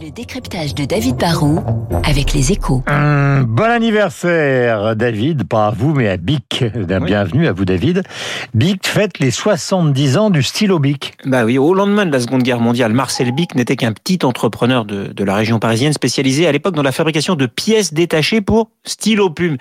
Le décryptage de David Barrault avec les échos. Hum, bon anniversaire David, pas à vous mais à Bic. Bienvenue à vous David. Bic fête les 70 ans du stylo Bic. Bah oui, au lendemain de la Seconde Guerre mondiale, Marcel Bic n'était qu'un petit entrepreneur de, de, la région parisienne spécialisé à l'époque dans la fabrication de pièces détachées pour stylo plume.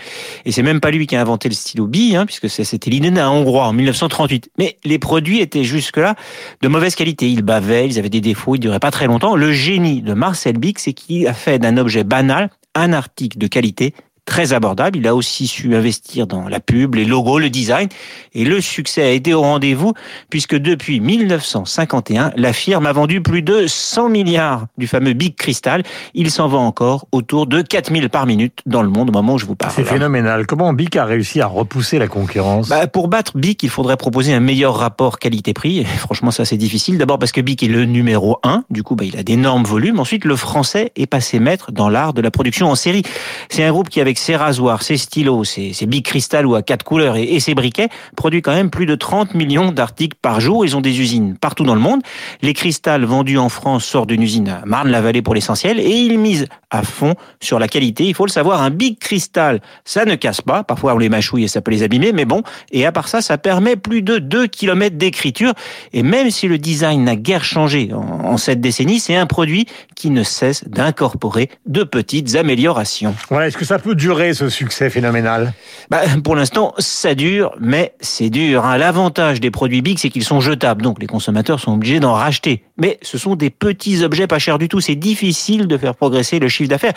Et c'est même pas lui qui a inventé le stylo bille, hein, puisque c'était l'idée d'un Hongrois en 1938. Mais les produits étaient jusque-là de mauvaise qualité. Ils bavaient, ils avaient des défauts, ils duraient pas très longtemps. Le génie de Marcel Bic, c'est qu'il a fait d'un objet banal un article de qualité très abordable. Il a aussi su investir dans la pub, les logos, le design. Et le succès a été au rendez-vous puisque depuis 1951, la firme a vendu plus de 100 milliards du fameux Big Crystal. Il s'en vend encore autour de 4000 par minute dans le monde au moment où je vous parle. C'est phénoménal. Comment Bic a réussi à repousser la concurrence? Bah, Pour battre Bic, il faudrait proposer un meilleur rapport qualité-prix. Franchement, ça c'est difficile. D'abord parce que Bic est le numéro 1. Du coup, bah, il a d'énormes volumes. Ensuite, le français est passé maître dans l'art de la production en série. C'est un groupe qui, avec ses rasoirs, ses stylos, ses, Big Crystal ou à quatre couleurs et, ses briquets, produit quand même plus de 30 millions d'articles par jour. Ils ont des usines partout dans le monde. Les cristals vendus en France sortent d'une usine à Marne-la-Vallée pour l'essentiel et ils misent à fond sur la qualité. Il faut le savoir, un Big Crystal, ça ne casse pas. Parfois on les mâchouille et ça peut les abîmer, mais bon. Et à part ça, ça permet plus de 2 km d'écriture. Et même si le design n'a guère changé en, en cette décennie, c'est un produit qui ne cesse d'incorporer de petites améliorations. Voilà, est-ce que ça peut durer ce succès phénoménal bah, Pour l'instant, ça dure, mais c'est dur. Hein. L'avantage des produits Big, c'est qu'ils sont jetables, donc les consommateurs sont obligés d'en racheter. Mais ce sont des petits objets pas chers du tout. C'est difficile de faire progresser le chiffre d'affaires.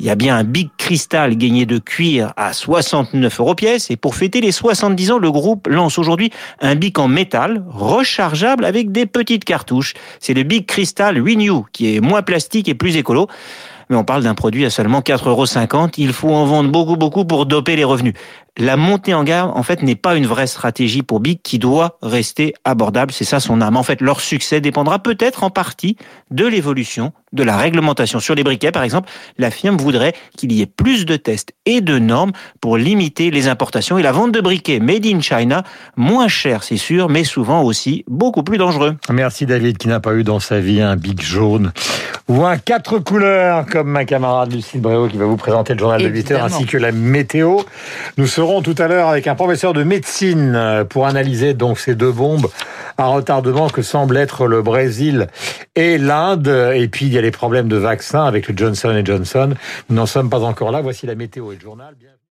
Il y a bien un Big Crystal gagné de cuir à 69 euros pièce. Et pour fêter les 70 ans, le groupe lance aujourd'hui un Bic en métal rechargeable avec des petites cartouches. C'est le Big Crystal Renew qui est moins plastique et plus écolo mais on parle d'un produit à seulement 4,50 euros. Il faut en vendre beaucoup, beaucoup pour doper les revenus. La montée en gamme, en fait, n'est pas une vraie stratégie pour Big qui doit rester abordable. C'est ça son âme. En fait, leur succès dépendra peut-être en partie de l'évolution de la réglementation. Sur les briquets, par exemple, la firme voudrait qu'il y ait plus de tests et de normes pour limiter les importations et la vente de briquets made in China, moins cher, c'est sûr, mais souvent aussi beaucoup plus dangereux. Merci David, qui n'a pas eu dans sa vie un Big jaune ou un quatre couleurs comme ma camarade Lucille Bréau qui va vous présenter le journal Évidemment. de 8 heures ainsi que la météo. Nous serons tout à l'heure avec un professeur de médecine pour analyser donc ces deux bombes à retardement que semblent être le Brésil et l'Inde. Et puis il y a les problèmes de vaccins avec le Johnson Johnson. Nous n'en sommes pas encore là. Voici la météo et le journal.